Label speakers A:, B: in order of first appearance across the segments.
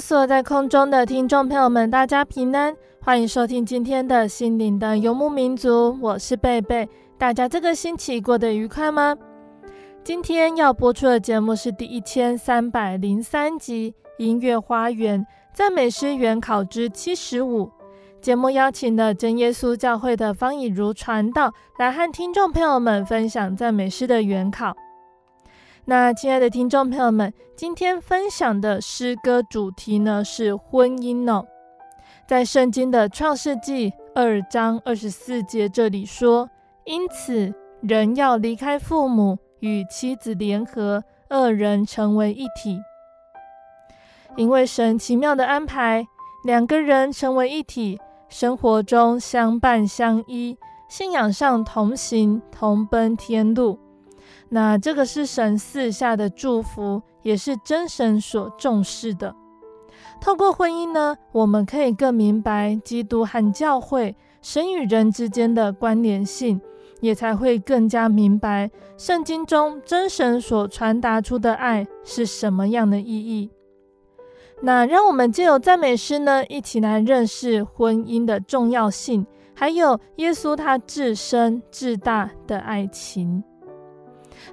A: 所有在空中的听众朋友们，大家平安，欢迎收听今天的心灵的游牧民族，我是贝贝。大家这个星期过得愉快吗？今天要播出的节目是第一千三百零三集《音乐花园赞美诗原考之七十五》。节目邀请了真耶稣教会的方以如传道来和听众朋友们分享赞美诗的原考。那亲爱的听众朋友们，今天分享的诗歌主题呢是婚姻哦。在圣经的创世纪二章二十四节这里说：“因此人要离开父母，与妻子联合，二人成为一体。”因为神奇妙的安排，两个人成为一体，生活中相伴相依，信仰上同行，同奔天路。那这个是神赐下的祝福，也是真神所重视的。透过婚姻呢，我们可以更明白基督和教会、神与人之间的关联性，也才会更加明白圣经中真神所传达出的爱是什么样的意义。那让我们借由赞美诗呢，一起来认识婚姻的重要性，还有耶稣他至深至大的爱情。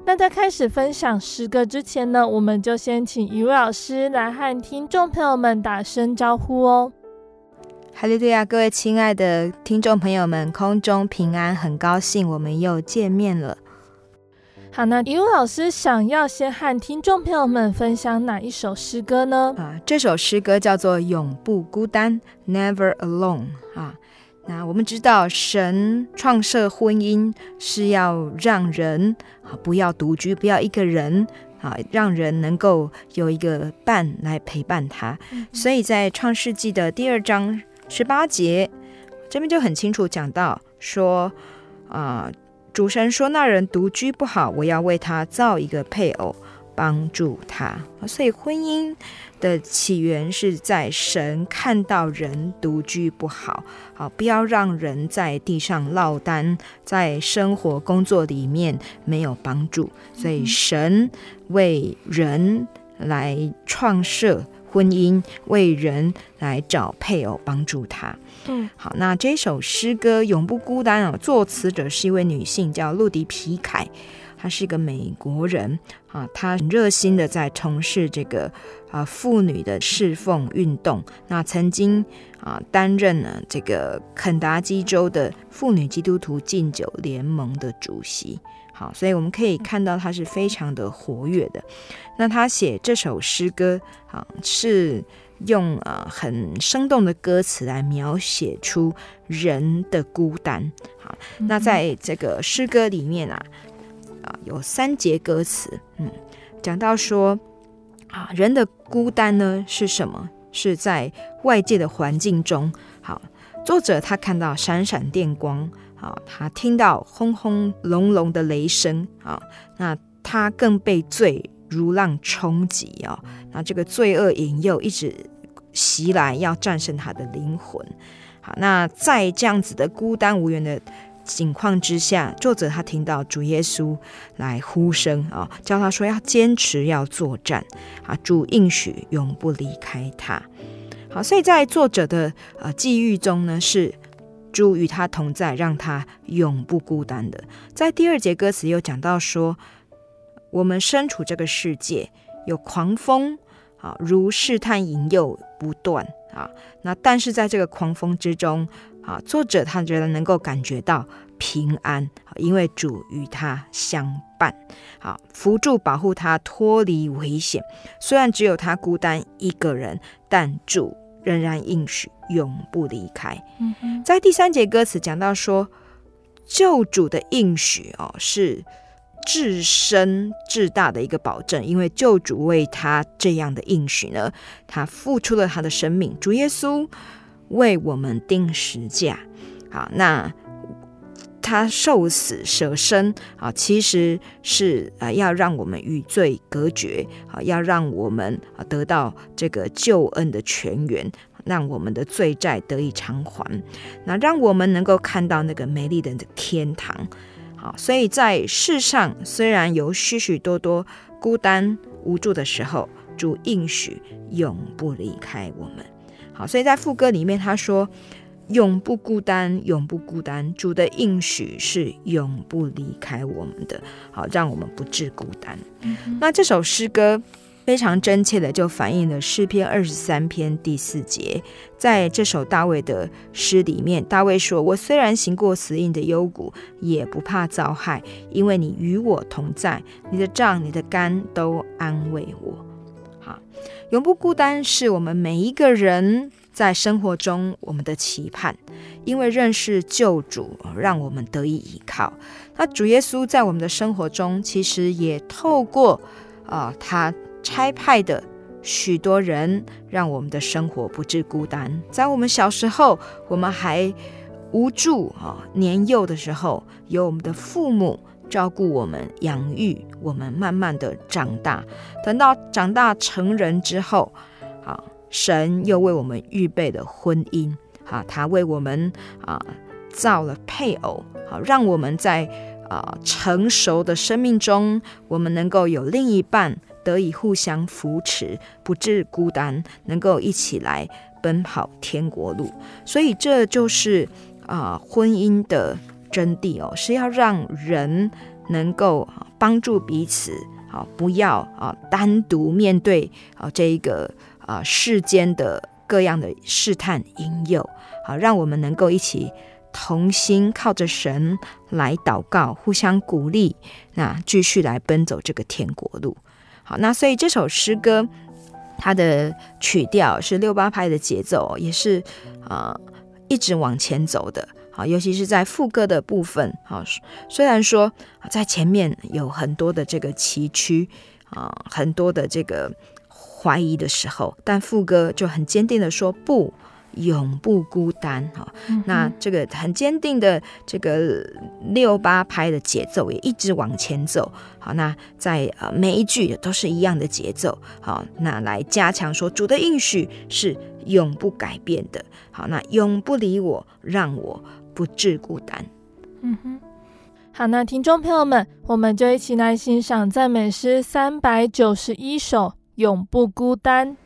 A: 那在开始分享诗歌之前呢，我们就先请一位老师来和听众朋友们打声招呼哦。
B: 哈利路亚，各位亲爱的听众朋友们，空中平安，很高兴我们又见面了。
A: 好，那一位老师想要先和听众朋友们分享哪一首诗歌呢？
B: 啊，这首诗歌叫做《永不孤单》（Never Alone） 啊。那我们知道，神创设婚姻是要让人啊不要独居，不要一个人啊，让人能够有一个伴来陪伴他。嗯、所以在创世纪的第二章十八节这边就很清楚讲到说啊，主神说那人独居不好，我要为他造一个配偶帮助他。所以婚姻。的起源是在神看到人独居不好，好，不要让人在地上落单，在生活工作里面没有帮助，所以神为人来创设婚姻，为人来找配偶帮助他。嗯，好，那这首诗歌《永不孤单》啊，作词者是一位女性，叫路迪皮凯。他是一个美国人啊，他很热心的在从事这个啊妇女的侍奉运动。那曾经啊担任了这个肯达基州的妇女基督徒禁酒联盟的主席。好，所以我们可以看到他是非常的活跃的。那他写这首诗歌啊，是用啊很生动的歌词来描写出人的孤单。好，那在这个诗歌里面啊。啊有三节歌词，嗯，讲到说啊，人的孤单呢是什么？是在外界的环境中。好，作者他看到闪闪电光，好，他听到轰轰隆隆的雷声，啊，那他更被罪如浪冲击哦，那这个罪恶引诱一直袭来，要战胜他的灵魂。好，那在这样子的孤单无援的境况之下，作者他听到主耶稣来呼声啊，叫他说要坚持要作战啊，主应许永不离开他。好，所以在作者的呃际遇中呢，是主与他同在，让他永不孤单的。在第二节歌词又讲到说，我们身处这个世界有狂风啊，如试探引诱不断啊，那但是在这个狂风之中。啊，作者他觉得能够感觉到平安，因为主与他相伴，好扶助保护他脱离危险。虽然只有他孤单一个人，但主仍然应许永不离开。嗯哼，在第三节歌词讲到说，救主的应许哦是至深至大的一个保证，因为救主为他这样的应许呢，他付出了他的生命，主耶稣。为我们钉十架，好，那他受死舍身啊，其实是啊，要让我们与罪隔绝啊，要让我们啊得到这个救恩的泉源，让我们的罪债得以偿还，那让我们能够看到那个美丽的天堂。好，所以在世上虽然有许许多多孤单无助的时候，主应许永不离开我们。好，所以在副歌里面，他说：“永不孤单，永不孤单，主的应许是永不离开我们的。好，让我们不致孤单。嗯”那这首诗歌非常真切的就反映了诗篇二十三篇第四节。在这首大卫的诗里面，大卫说：“我虽然行过死荫的幽谷，也不怕遭害，因为你与我同在，你的杖、你的竿都安慰我。”永不孤单是我们每一个人在生活中我们的期盼，因为认识救主，让我们得以依靠。那主耶稣在我们的生活中，其实也透过啊、他差派的许多人，让我们的生活不致孤单。在我们小时候，我们还无助啊、年幼的时候，有我们的父母。照顾我们，养育我们，慢慢的长大。等到长大成人之后，啊，神又为我们预备了婚姻，啊，他为我们啊造了配偶，好，让我们在啊成熟的生命中，我们能够有另一半，得以互相扶持，不致孤单，能够一起来奔跑天国路。所以这就是啊婚姻的。真谛哦，是要让人能够帮助彼此，好，不要啊单独面对啊这一个啊世间的各样的试探引诱，好，让我们能够一起同心靠着神来祷告，互相鼓励，那继续来奔走这个天国路。好，那所以这首诗歌它的曲调是六八拍的节奏，也是啊一直往前走的。啊，尤其是在副歌的部分，好，虽然说在前面有很多的这个崎岖啊，很多的这个怀疑的时候，但副歌就很坚定的说不，永不孤单。哈，那这个很坚定的这个六八拍的节奏也一直往前走。好，那在呃每一句都是一样的节奏。好，那来加强说主的应许是永不改变的。好，那永不离我，让我。不致孤单。
A: 嗯哼，好，那听众朋友们，我们就一起来欣赏赞美诗三百九十一首《永不孤
C: 单》。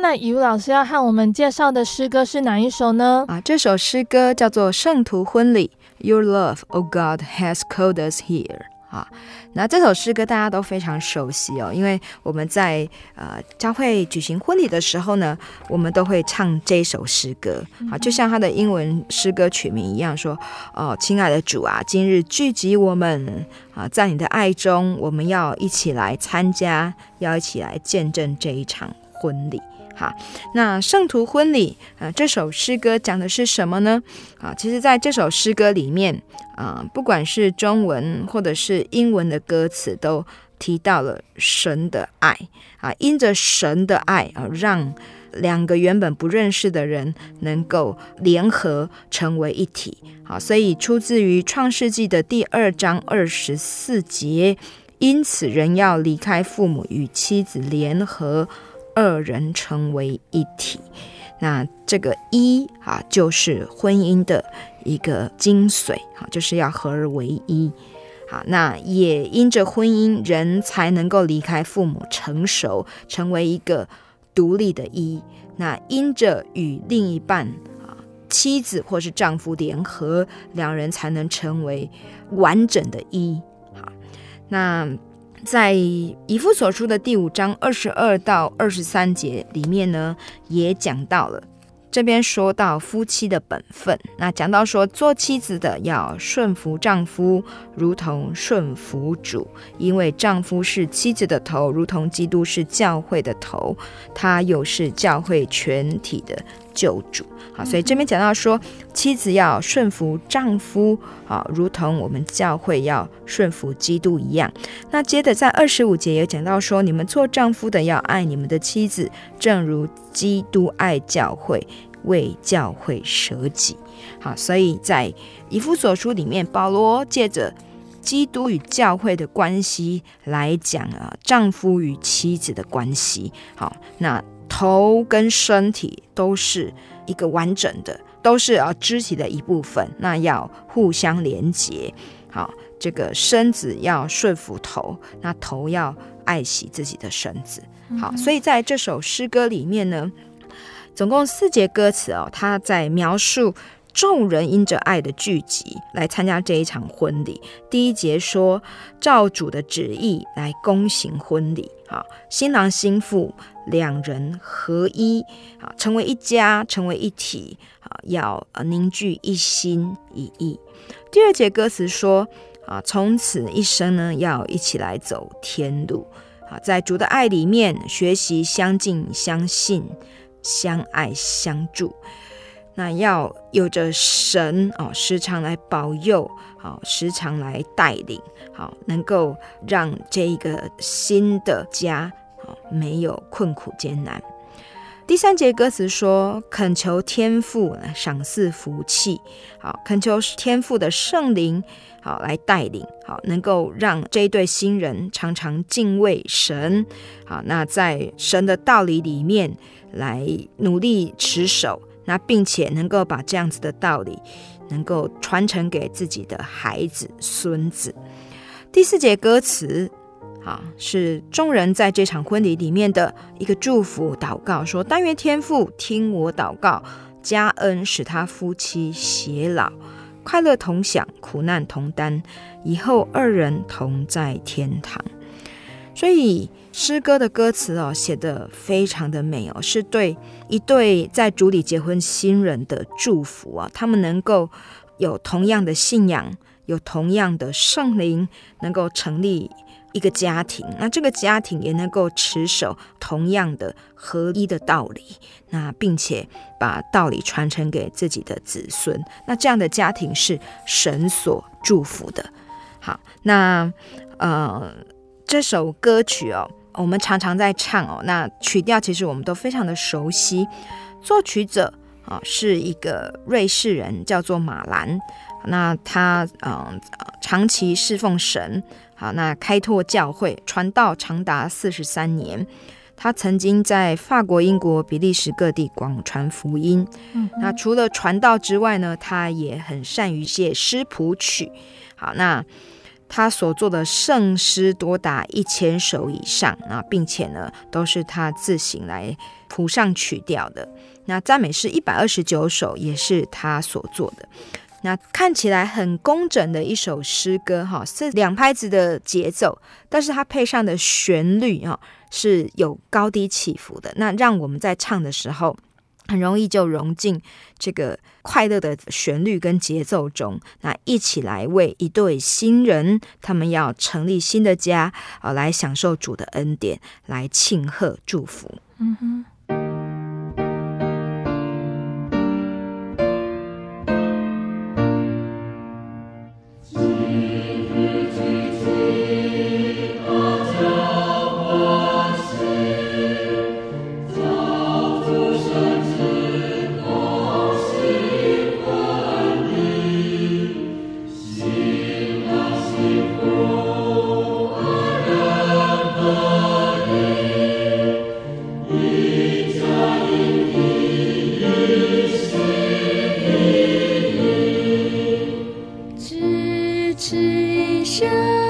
A: 接下来，以武老师要和我们介绍的诗歌是哪一首呢？
B: 啊，这首诗歌叫做《圣徒婚礼》，Your love, O God, has called us here。啊，那这首诗歌大家都非常熟悉哦，因为我们在呃教会举行婚礼的时候呢，我们都会唱这首诗歌啊，就像它的英文诗歌曲名一样，说哦，亲爱的主啊，今日聚集我们啊，在你的爱中，我们要一起来参加，要一起来见证这一场婚礼。好，那圣徒婚礼啊，这首诗歌讲的是什么呢？啊，其实在这首诗歌里面啊，不管是中文或者是英文的歌词，都提到了神的爱啊，因着神的爱啊，让两个原本不认识的人能够联合成为一体。好，所以出自于创世纪的第二章二十四节，因此人要离开父母，与妻子联合。二人成为一体，那这个一啊，就是婚姻的一个精髓，啊，就是要合而为一。好，那也因着婚姻，人才能够离开父母，成熟，成为一个独立的一。那因着与另一半啊，妻子或是丈夫联合，两人才能成为完整的一。好，那。在以弗所书的第五章二十二到二十三节里面呢，也讲到了。这边说到夫妻的本分，那讲到说，做妻子的要顺服丈夫，如同顺服主，因为丈夫是妻子的头，如同基督是教会的头，他又是教会全体的救主。好，所以这边讲到说，妻子要顺服丈夫，啊，如同我们教会要顺服基督一样。那接着在二十五节也讲到说，你们做丈夫的要爱你们的妻子，正如基督爱教会，为教会舍己。好，所以在以弗所书里面，保罗借着基督与教会的关系来讲啊，丈夫与妻子的关系。好，那头跟身体都是。一个完整的，都是啊肢体的一部分，那要互相连接。好，这个身子要顺服头，那头要爱惜自己的身子。好，所以在这首诗歌里面呢，总共四节歌词哦，它在描述众人因着爱的聚集来参加这一场婚礼。第一节说，照主的旨意来恭行婚礼。好，新郎新妇两人合一，啊，成为一家，成为一体，啊，要凝聚一心一意。第二节歌词说，啊，从此一生呢，要一起来走天路，啊，在主的爱里面学习相敬相信、相爱相助。那要有着神哦，时常来保佑，好，时常来带领，好，能够让这一个新的家，好，没有困苦艰难。第三节歌词说：恳求天父来赏赐福气，好，恳求天父的圣灵，好，来带领，好，能够让这一对新人常常敬畏神，好，那在神的道理里面来努力持守。那并且能够把这样子的道理，能够传承给自己的孩子、孙子。第四节歌词，啊，是众人在这场婚礼里面的一个祝福祷告，说：但愿天父听我祷告，加恩使他夫妻偕老，快乐同享，苦难同担，以后二人同在天堂。所以。诗歌的歌词哦，写得非常的美哦，是对一对在主里结婚新人的祝福啊。他们能够有同样的信仰，有同样的圣灵，能够成立一个家庭。那这个家庭也能够持守同样的合一的道理，那并且把道理传承给自己的子孙。那这样的家庭是神所祝福的。好，那呃，这首歌曲哦。我们常常在唱哦，那曲调其实我们都非常的熟悉。作曲者啊是一个瑞士人，叫做马兰。那他嗯长期侍奉神，好，那开拓教会，传道长达四十三年。他曾经在法国、英国、比利时各地广传福音。嗯，那除了传道之外呢，他也很善于写诗谱曲。好，那。他所做的圣诗多达一千首以上啊，并且呢，都是他自行来谱上曲调的。那赞美诗一百二十九首也是他所做的。那看起来很工整的一首诗歌，哈，是两拍子的节奏，但是它配上的旋律，哈，是有高低起伏的。那让我们在唱的时候，很容易就融进这个快乐的旋律跟节奏中。那一起来为一对新人，他们要成立新的家，啊，来享受主的恩典，来庆贺祝福。嗯哼。
C: 生。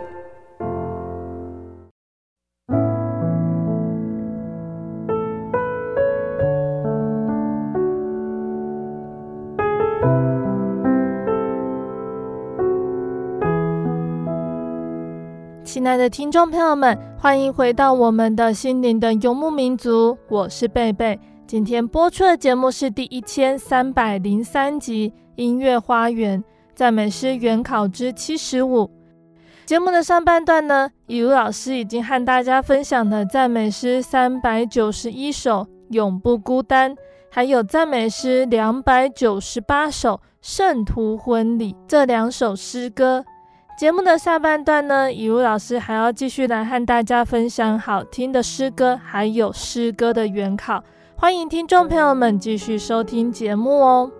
A: 的听众朋友们，欢迎回到我们的心灵的游牧民族，我是贝贝。今天播出的节目是第一千三百零三集《音乐花园赞美诗原考之七十五》。节目的上半段呢，以如老师已经和大家分享了赞美诗三百九十一首《永不孤单》，还有赞美诗两百九十八首《圣徒婚礼》这两首诗歌。节目的下半段呢，以如老师还要继续来和大家分享好听的诗歌，还有诗歌的原考。欢迎听众朋友们继续收听节目哦。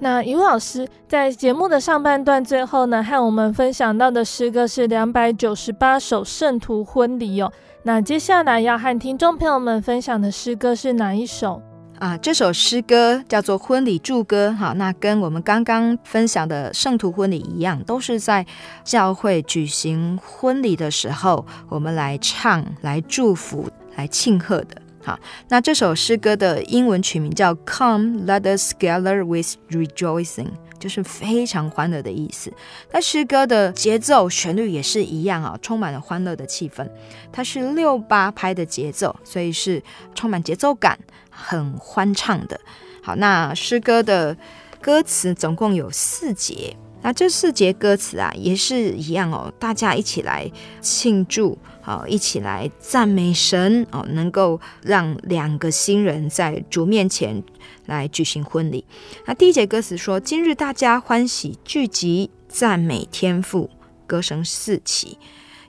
A: 那余老师在节目的上半段最后呢，和我们分享到的诗歌是两百九十八首圣徒婚礼哦。那接下来要和听众朋友们分享的诗歌是哪一首？
B: 啊，这首诗歌叫做《婚礼祝歌》哈，那跟我们刚刚分享的圣徒婚礼一样，都是在教会举行婚礼的时候，我们来唱、来祝福、来庆贺的。好，那这首诗歌的英文曲名叫《Come, Let Us Gather with Rejoicing》，就是非常欢乐的意思。那诗歌的节奏、旋律也是一样啊，充满了欢乐的气氛。它是六八拍的节奏，所以是充满节奏感。很欢畅的，好，那诗歌的歌词总共有四节，那这四节歌词啊也是一样哦，大家一起来庆祝，好，一起来赞美神哦，能够让两个新人在主面前来举行婚礼。那第一节歌词说：“今日大家欢喜聚集，赞美天父，歌声四起，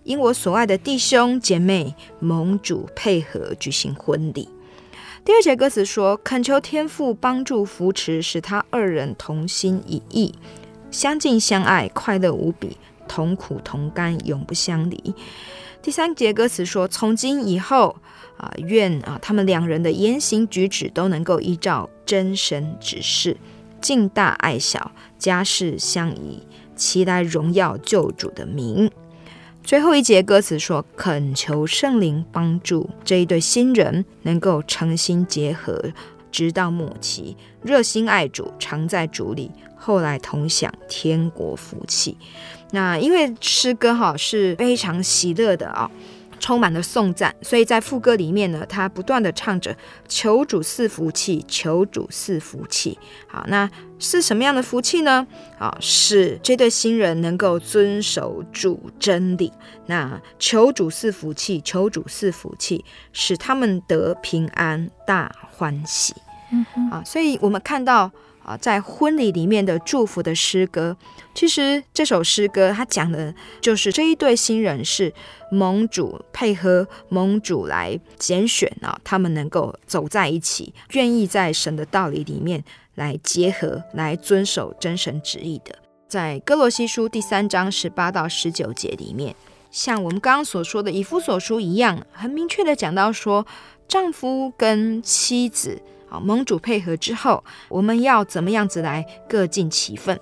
B: 因我所爱的弟兄姐妹蒙主配合举行婚礼。”第二节歌词说：“恳求天父帮助扶持，使他二人同心一意，相敬相爱，快乐无比，同苦同甘，永不相离。”第三节歌词说：“从今以后啊，愿啊他们两人的言行举止都能够依照真神指示，敬大爱小，家事相宜，期待荣耀救主的名。”最后一节歌词说：“恳求圣灵帮助这一对新人能够诚心结合，直到末期，热心爱主，常在主里，后来同享天国福气。”那因为诗歌哈是非常喜乐的啊。充满了颂赞，所以在副歌里面呢，他不断地唱着“求主赐福气，求主赐福气”。好，那是什么样的福气呢？啊，是这对新人能够遵守主真理。那求主赐福气，求主赐福气，使他们得平安，大欢喜。嗯哼，啊，所以我们看到。啊，在婚礼里面的祝福的诗歌，其实这首诗歌它讲的就是这一对新人是盟主配合盟主来拣选啊，他们能够走在一起，愿意在神的道理里面来结合，来遵守真神旨意的。在哥罗西书第三章十八到十九节里面，像我们刚刚所说的以弗所书一样，很明确的讲到说，丈夫跟妻子。好，盟主配合之后，我们要怎么样子来各尽其分？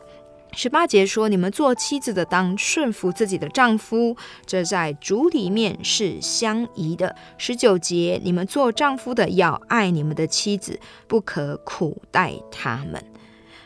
B: 十八节说：“你们做妻子的当顺服自己的丈夫，这在主里面是相宜的。”十九节：“你们做丈夫的要爱你们的妻子，不可苦待他们。”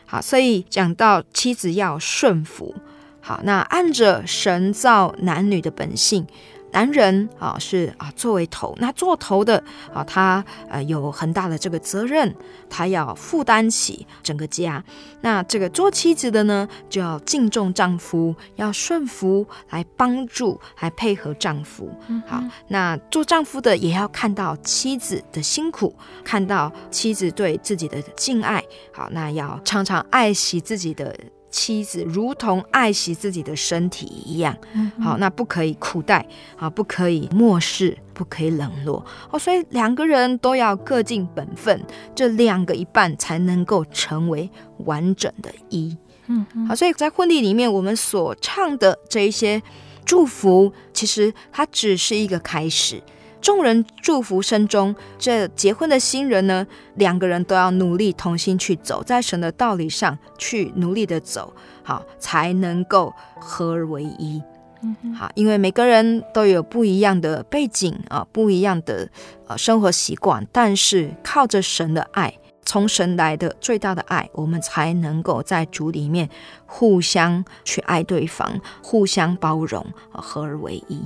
B: 好，所以讲到妻子要顺服。好，那按着神造男女的本性。男人啊是啊作为头，那做头的啊他呃有很大的这个责任，他要负担起整个家。那这个做妻子的呢，就要敬重丈夫，要顺服来帮助，来配合丈夫。嗯、好，那做丈夫的也要看到妻子的辛苦，看到妻子对自己的敬爱。好，那要常常爱惜自己的。妻子如同爱惜自己的身体一样，好，那不可以苦待，啊，不可以漠视，不可以冷落，哦，所以两个人都要各尽本分，这两个一半才能够成为完整的一。嗯，好，所以在婚礼里面，我们所唱的这一些祝福，其实它只是一个开始。众人祝福声中，这结婚的新人呢，两个人都要努力同心去走在神的道理上去努力的走，好，才能够合而为一。嗯，好，因为每个人都有不一样的背景啊，不一样的呃生活习惯，但是靠着神的爱，从神来的最大的爱，我们才能够在主里面互相去爱对方，互相包容，合而为一。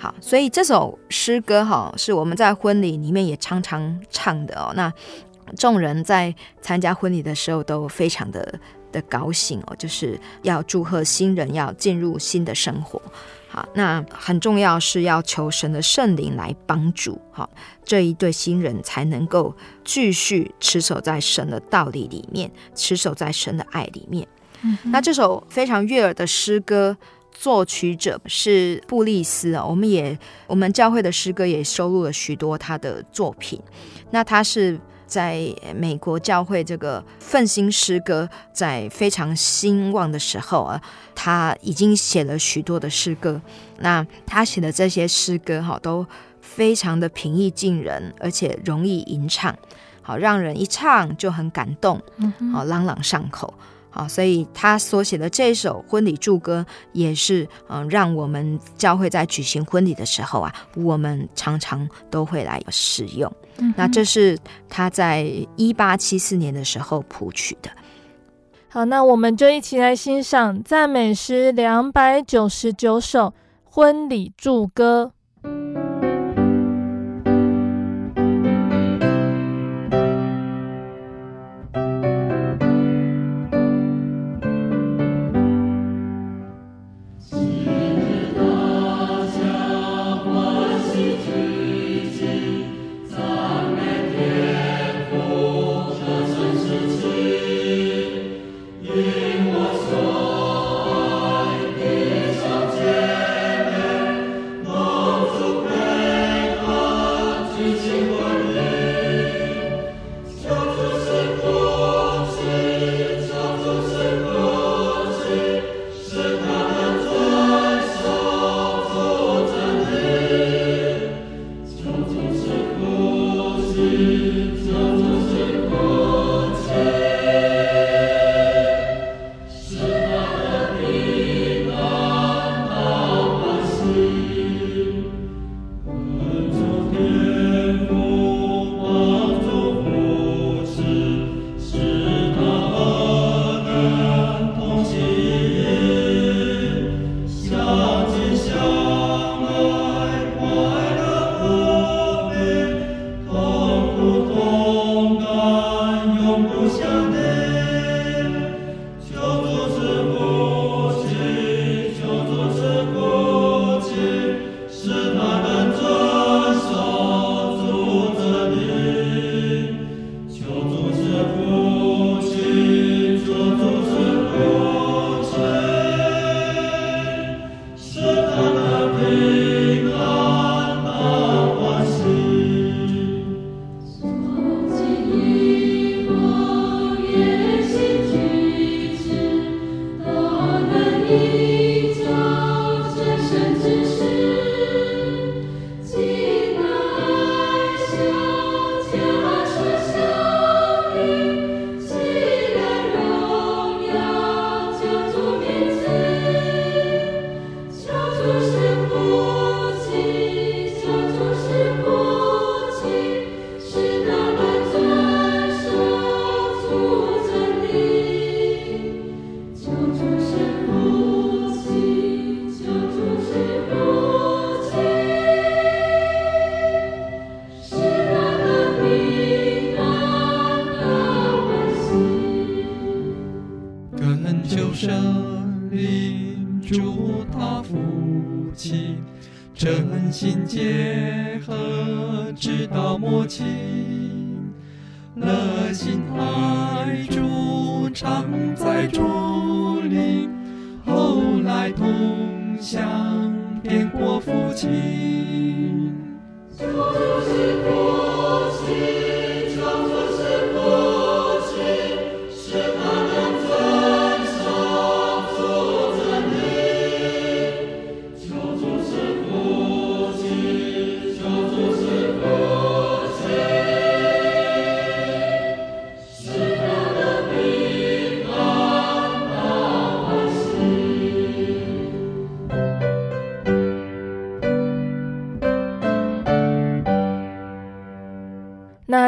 B: 好，所以这首诗歌哈，是我们在婚礼里面也常常唱的哦。那众人在参加婚礼的时候都非常的的高兴哦，就是要祝贺新人要进入新的生活。好，那很重要是要求神的圣灵来帮助，好，这一对新人才能够继续持守在神的道理里面，持守在神的爱里面。嗯，那这首非常悦耳的诗歌。作曲者是布利斯啊，我们也我们教会的诗歌也收录了许多他的作品。那他是在美国教会这个奋兴诗歌在非常兴旺的时候啊，他已经写了许多的诗歌。那他写的这些诗歌哈，都非常的平易近人，而且容易吟唱，好让人一唱就很感动，好朗朗上口。好，所以他所写的这首婚礼祝歌也是，嗯，让我们教会在举行婚礼的时候啊，我们常常都会来使用。嗯、那这是他在一八七四年的时候谱曲的。
C: 好，那我们就一起来欣赏赞美诗两百九十九首婚礼祝歌。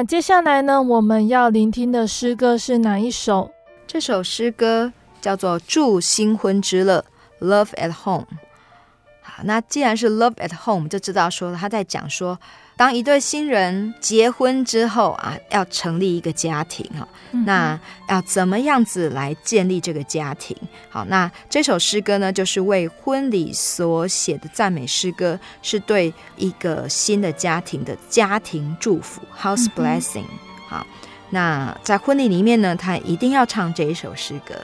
C: 接下来呢，我们要聆听的诗歌是哪一首？
B: 这首诗歌叫做《祝新婚之乐》（Love at Home）。好，那既然是 Love at Home，就知道说他在讲说。当一对新人结婚之后啊，要成立一个家庭哈，那要怎么样子来建立这个家庭？好，那这首诗歌呢，就是为婚礼所写的赞美诗歌，是对一个新的家庭的家庭祝福 （house blessing）。好，那在婚礼里面呢，他一定要唱这一首诗歌。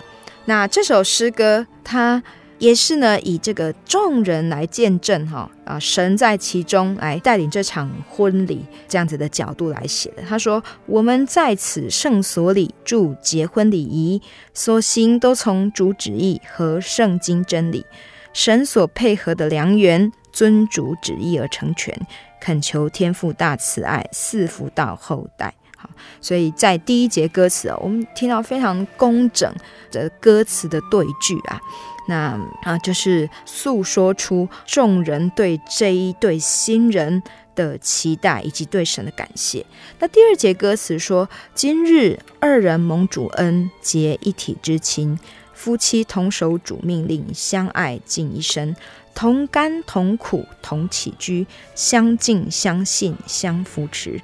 B: 那这首诗歌它也是呢，以这个众人来见证哈啊，神在其中来带领这场婚礼这样子的角度来写的。他说：“我们在此圣所里祝结婚礼仪，所行都从主旨意和圣经真理，神所配合的良缘，遵主旨意而成全。恳求天父大慈爱，赐福到后代。”好，所以在第一节歌词哦，我们听到非常工整的歌词的对句啊。那啊，就是诉说出众人对这一对新人的期待，以及对神的感谢。那第二节歌词说：“今日二人蒙主恩，结一体之亲，夫妻同守主命令，相爱尽一生，同甘同苦同起居，相敬相信相扶持，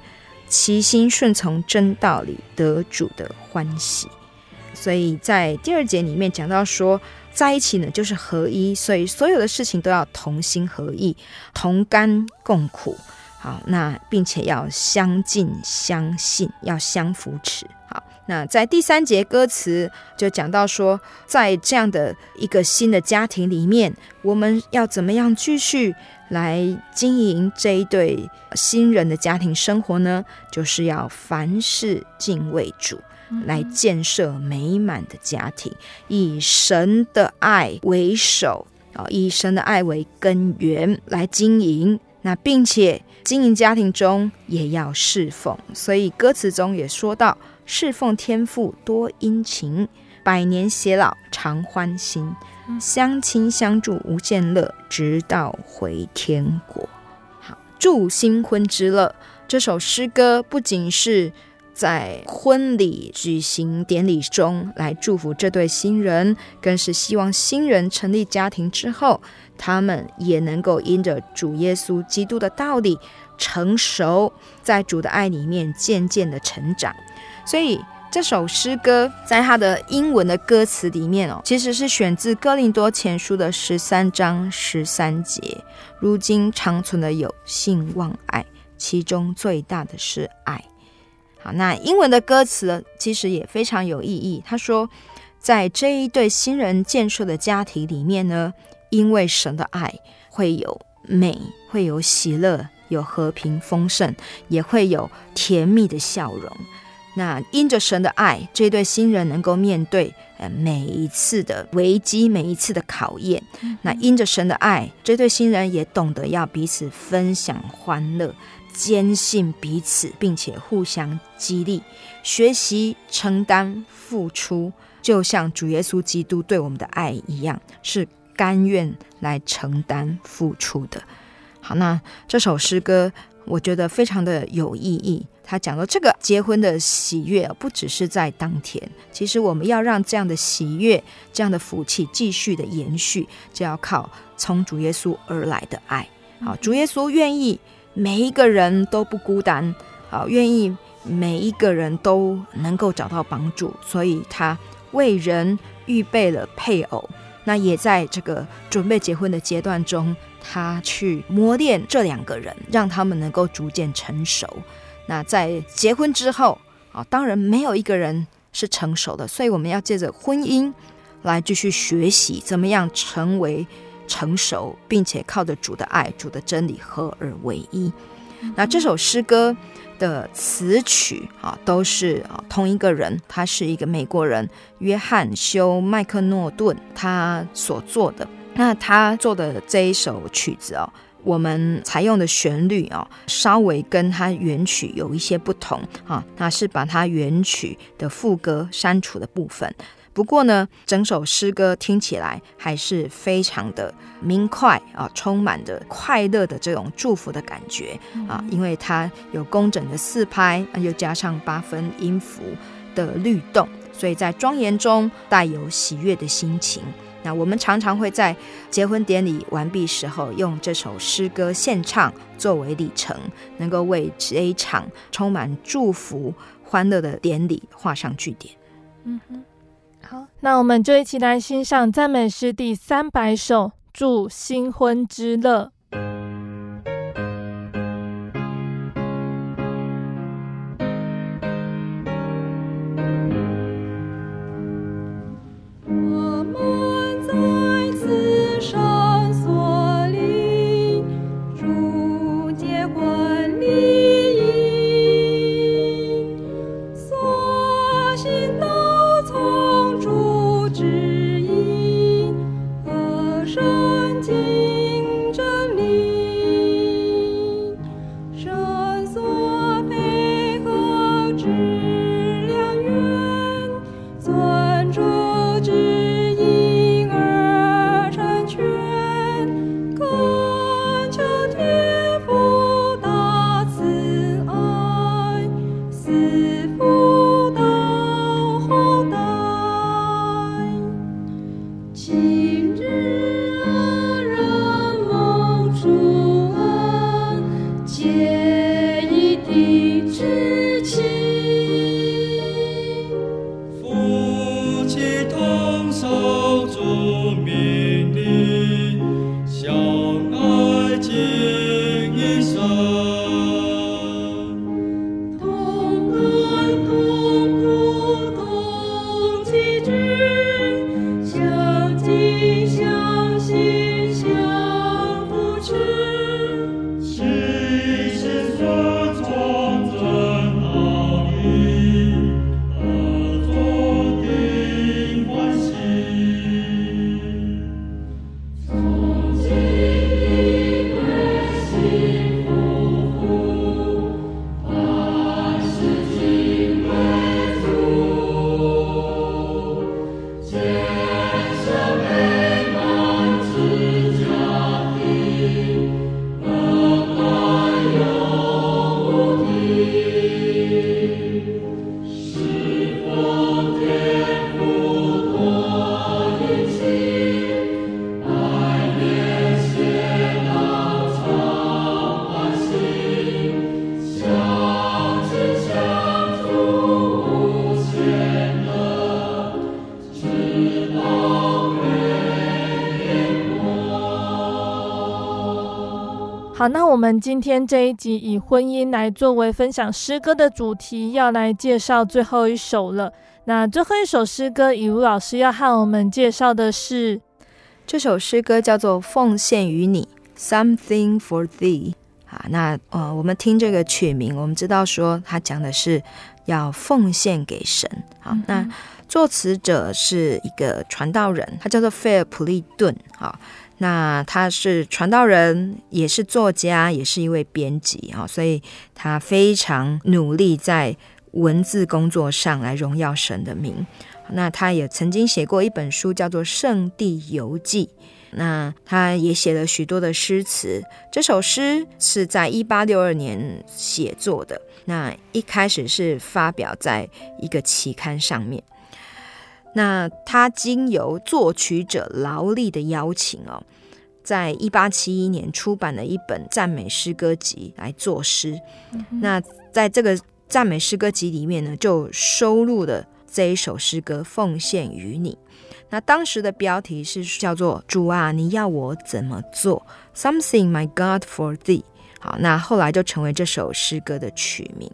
B: 齐心顺从真道理，得主的欢喜。”所以在第二节里面讲到说。在一起呢，就是合一，所以所有的事情都要同心合意，同甘共苦。好，那并且要相敬相信，要相扶持。好，那在第三节歌词就讲到说，在这样的一个新的家庭里面，我们要怎么样继续来经营这一对新人的家庭生活呢？就是要凡事敬畏主。来建设美满的家庭，以神的爱为首啊，以神的爱为根源来经营。那并且经营家庭中也要侍奉，所以歌词中也说到：侍奉天父多殷勤，百年偕老常欢心，相亲相助无限乐，直到回天国。好，祝新婚之乐这首诗歌不仅是。在婚礼举行典礼中来祝福这对新人，更是希望新人成立家庭之后，他们也能够因着主耶稣基督的道理成熟，在主的爱里面渐渐的成长。所以这首诗歌在它的英文的歌词里面哦，其实是选自哥林多前书的十三章十三节。如今长存的有信望爱，其中最大的是爱。好，那英文的歌词其实也非常有意义。他说，在这一对新人建设的家庭里面呢，因为神的爱会有美，会有喜乐，有和平丰盛，也会有甜蜜的笑容。那因着神的爱，这对新人能够面对呃每一次的危机，每一次的考验。那因着神的爱，这对新人也懂得要彼此分享欢乐。坚信彼此，并且互相激励，学习承担付出，就像主耶稣基督对我们的爱一样，是甘愿来承担付出的。好，那这首诗歌我觉得非常的有意义。他讲到这个结婚的喜悦，不只是在当天，其实我们要让这样的喜悦、这样的福气继续的延续，就要靠从主耶稣而来的爱。好，主耶稣愿意。每一个人都不孤单，好，愿意每一个人都能够找到帮助，所以他为人预备了配偶。那也在这个准备结婚的阶段中，他去磨练这两个人，让他们能够逐渐成熟。那在结婚之后，啊，当然没有一个人是成熟的，所以我们要借着婚姻来继续学习，怎么样成为。成熟，并且靠着主的爱、主的真理合而为一。那这首诗歌的词曲啊，都是啊同一个人，他是一个美国人约翰休麦克诺顿他所做的。那他做的这一首曲子哦，我们采用的旋律哦，稍微跟他原曲有一些不同啊，那是把他原曲的副歌删除的部分。不过呢，整首诗歌听起来还是非常的明快啊，充满着快乐的这种祝福的感觉啊，因为它有工整的四拍，又加上八分音符的律动，所以在庄严中带有喜悦的心情。那我们常常会在结婚典礼完毕时候，用这首诗歌献唱作为礼程，能够为这一场充满祝福、欢乐的典礼画上句点。嗯哼。
A: 好，那我们就一起来欣赏赞美诗第三百首，祝新婚之乐。那我们今天这一集以婚姻来作为分享诗歌的主题，要来介绍最后一首了。那最后一首诗歌，以如老师要和我们介绍的是
B: 这首诗歌，叫做《奉献于你》（Something for Thee）。啊，那呃，我们听这个曲名，我们知道说它讲的是要奉献给神。好，那作词者是一个传道人，他叫做费尔普利顿。好。那他是传道人，也是作家，也是一位编辑啊，所以他非常努力在文字工作上来荣耀神的名。那他也曾经写过一本书，叫做《圣地游记》。那他也写了许多的诗词。这首诗是在一八六二年写作的。那一开始是发表在一个期刊上面。那他经由作曲者劳力的邀请哦，在一八七一年出版了一本赞美诗歌集来作诗。嗯、那在这个赞美诗歌集里面呢，就收录了这一首诗歌《奉献于你》。那当时的标题是叫做“主啊，你要我怎么做？”Something my God for thee。好，那后来就成为这首诗歌的曲名。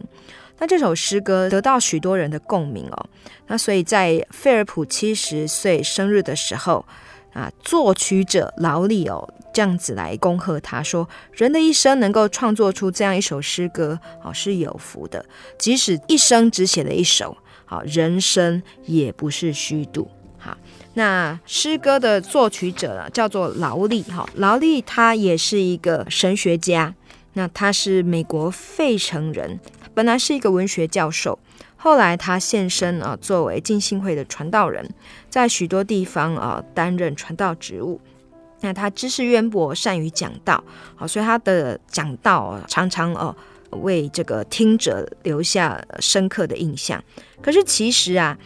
B: 那这首诗歌得到许多人的共鸣哦。那所以在费尔普七十岁生日的时候啊，作曲者劳力哦这样子来恭贺他说：“人的一生能够创作出这样一首诗歌，哦是有福的。即使一生只写了一首，好人生也不是虚度。”好，那诗歌的作曲者呢，叫做劳力。哈，劳力他也是一个神学家。那他是美国费城人。本来是一个文学教授，后来他现身啊，作为浸信会的传道人，在许多地方啊担任传道职务。那他知识渊博，善于讲道，好，所以他的讲道，常常哦为这个听者留下深刻的印象。可是其实啊，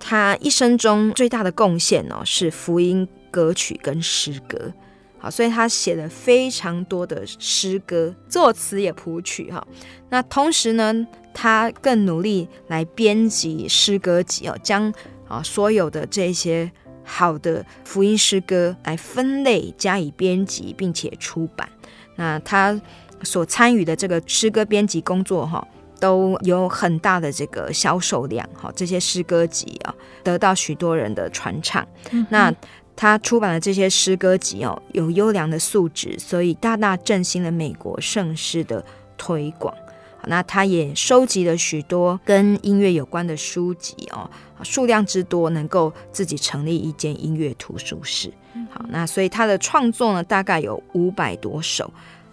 B: 他一生中最大的贡献哦，是福音歌曲跟诗歌。好，所以他写了非常多的诗歌，作词也谱曲哈。那同时呢，他更努力来编辑诗歌集哦，将啊所有的这些好的福音诗歌来分类加以编辑，并且出版。那他所参与的这个诗歌编辑工作哈，都有很大的这个销售量哈。这些诗歌集啊，得到许多人的传唱。嗯、那他出版的这些诗歌集哦，有优良的素质，所以大大振兴了美国圣诗的推广。那他也收集了许多跟音乐有关的书籍哦，数量之多，能够自己成立一间音乐图书室。好，那所以他的创作呢，大概有五百多首。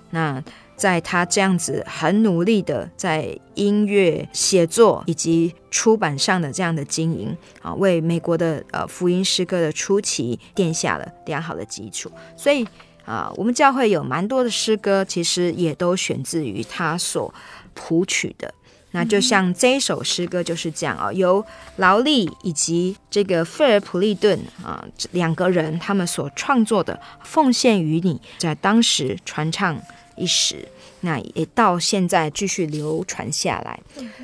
B: 那在他这样子很努力的在音乐写作以及出版上的这样的经营啊，为美国的呃福音诗歌的初期奠下了良好的基础。所以啊，我们教会有蛮多的诗歌，其实也都选自于他所谱曲的。那就像这一首诗歌就是这样啊，由劳力以及这个费尔普利顿啊两个人他们所创作的《奉献于你》，在当时传唱。一时，那也到现在继续流传下来。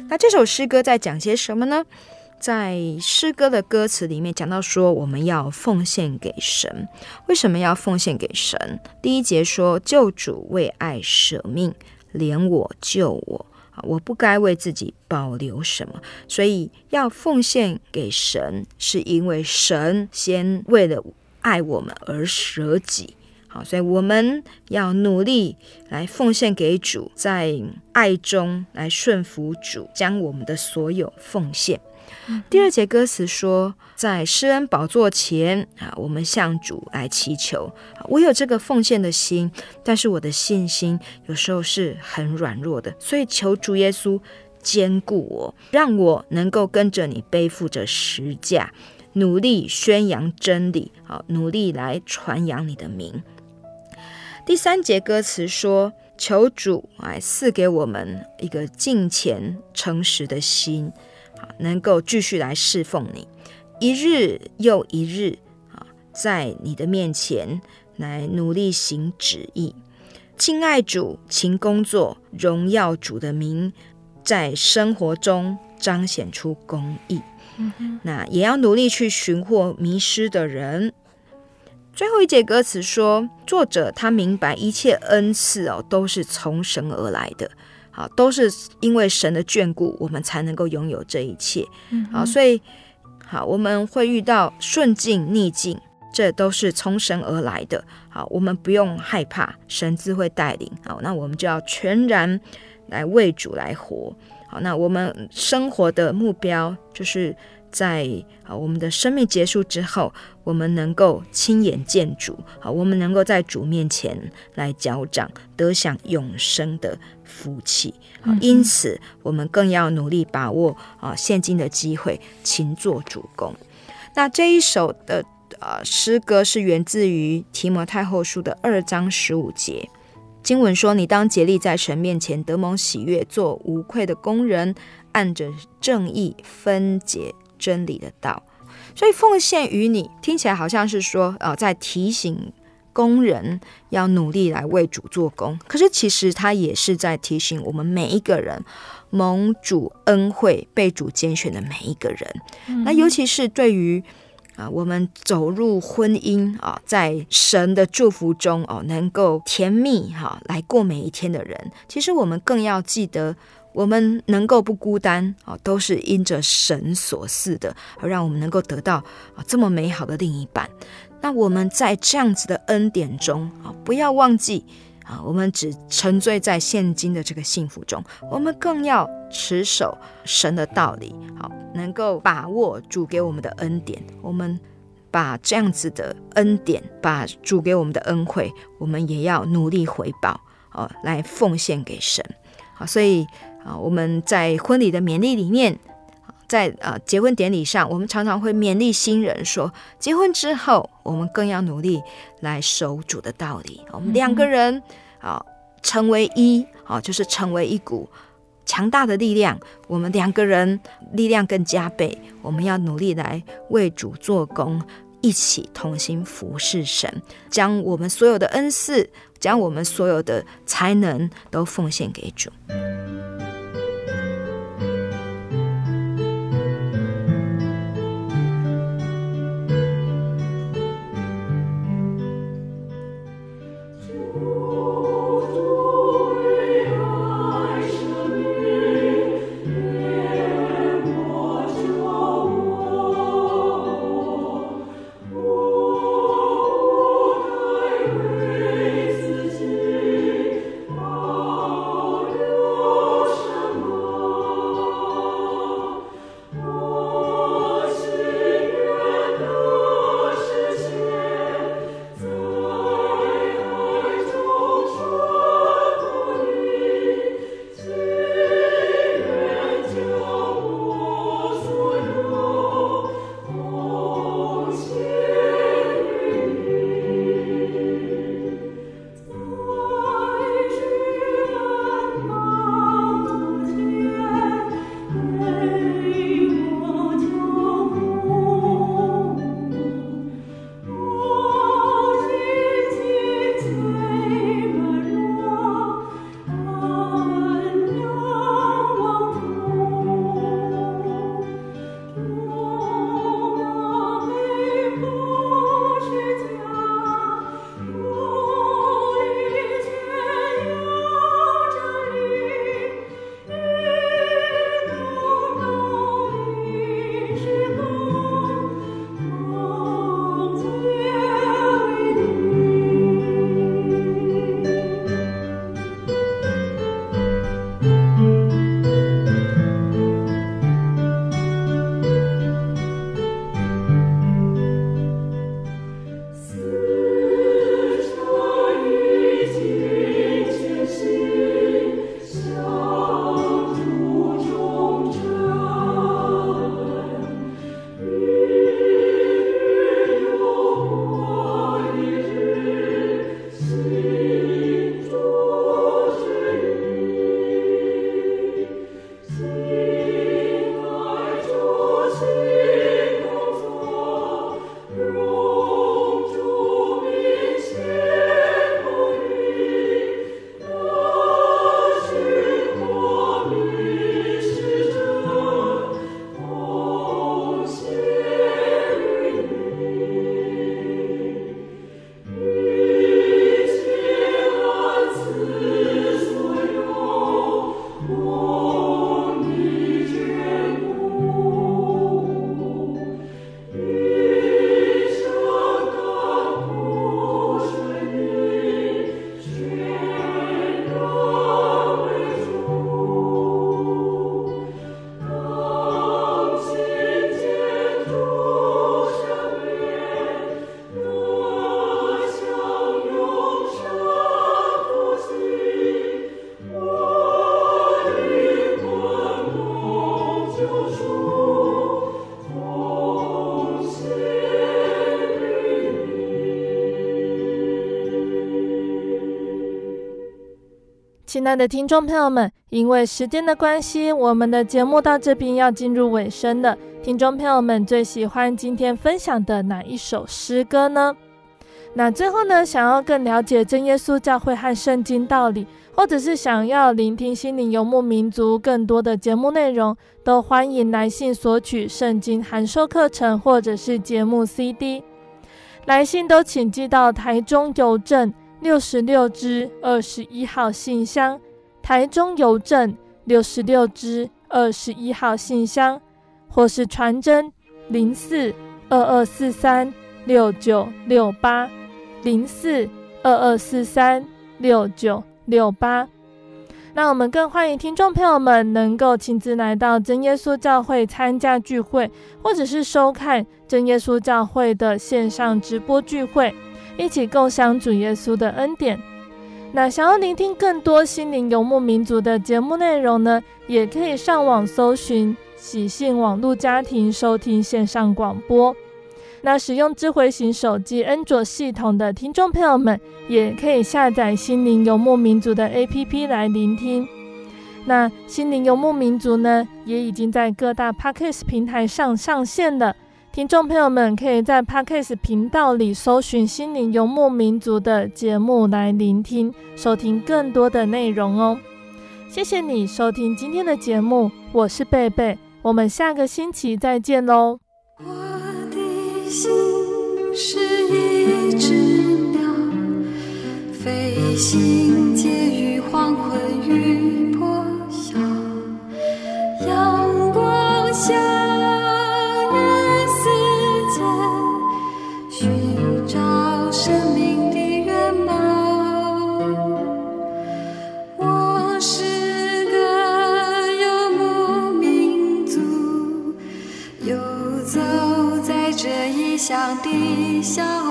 B: 那这首诗歌在讲些什么呢？在诗歌的歌词里面讲到说，我们要奉献给神。为什么要奉献给神？第一节说，救主为爱舍命，怜我救我啊！我不该为自己保留什么，所以要奉献给神，是因为神先为了爱我们而舍己。好，所以我们要努力来奉献给主，在爱中来顺服主，将我们的所有奉献。第二节歌词说，在施恩宝座前啊，我们向主来祈求。我有这个奉献的心，但是我的信心有时候是很软弱的，所以求主耶稣坚固我，让我能够跟着你背负着十架，努力宣扬真理，好，努力来传扬你的名。第三节歌词说，求主哎赐给我们一个敬虔诚实的心。啊能够继续来侍奉你，一日又一日啊，在你的面前来努力行旨意，敬爱主，勤工作，荣耀主的名，在生活中彰显出公义。那也要努力去寻获迷失的人。最后一节歌词说，作者他明白一切恩赐哦，都是从神而来的。好，都是因为神的眷顾，我们才能够拥有这一切。嗯、好，所以好，我们会遇到顺境逆境，这都是从神而来的。好，我们不用害怕，神自会带领。好，那我们就要全然来为主来活。好，那我们生活的目标就是。在啊，我们的生命结束之后，我们能够亲眼见主，啊，我们能够在主面前来交账，得享永生的福气。因此，我们更要努力把握啊现今的机会，勤做主工。那这一首的呃诗歌是源自于提摩太后书的二章十五节，经文说：“你当竭力在神面前得蒙喜悦，做无愧的工人，按着正义分解。”真理的道，所以奉献于你，听起来好像是说，呃，在提醒工人要努力来为主做工。可是其实他也是在提醒我们每一个人，蒙主恩惠、被主拣选的每一个人。嗯、那尤其是对于啊、呃，我们走入婚姻啊、呃，在神的祝福中哦、呃，能够甜蜜哈、呃，来过每一天的人，其实我们更要记得。我们能够不孤单啊，都是因着神所赐的，而让我们能够得到啊这么美好的另一半。那我们在这样子的恩典中啊，不要忘记啊，我们只沉醉在现今的这个幸福中，我们更要持守神的道理，好，能够把握主给我们的恩典。我们把这样子的恩典，把主给我们的恩惠，我们也要努力回报，哦，来奉献给神。好，所以。啊，我们在婚礼的勉励里面，在呃结婚典礼上，我们常常会勉励新人说，结婚之后，我们更要努力来守主的道理。我们两个人啊，成为一，啊，就是成为一股强大的力量。我们两个人力量更加倍，我们要努力来为主做工，一起同心服侍神，将我们所有的恩赐，将我们所有的才能都奉献给主。
A: 亲爱的听众朋友们，因为时间的关系，我们的节目到这边要进入尾声了。听众朋友们最喜欢今天分享的哪一首诗歌呢？那最后呢，想要更了解真耶稣教会和圣经道理，或者是想要聆听心灵游牧民族更多的节目内容，都欢迎来信索取圣经函授课程或者是节目 CD。来信都请寄到台中邮政。六十六支二十一号信箱，台中邮政六十六支二十一号信箱，或是传真零四二二四三六九六八零四二二四三六九六八。那我们更欢迎听众朋友们能够亲自来到真耶稣教会参加聚会，或者是收看真耶稣教会的线上直播聚会。一起共享主耶稣的恩典。那想要聆听更多心灵游牧民族的节目内容呢，也可以上网搜寻喜信网络家庭收听线上广播。那使用智慧型手机安卓系统的听众朋友们，也可以下载心灵游牧民族的 APP 来聆听。那心灵游牧民族呢，也已经在各大 Podcast 平台上上线了。听众朋友们可以在 Podcast 频道里搜寻“心灵游牧民族”的节目来聆听、收听更多的内容哦。谢谢你收听今天的节目，我是贝贝，我们下个星期再见喽。
D: 我的心是一只鸟，飞行介于黄昏与破晓，阳光下。笑。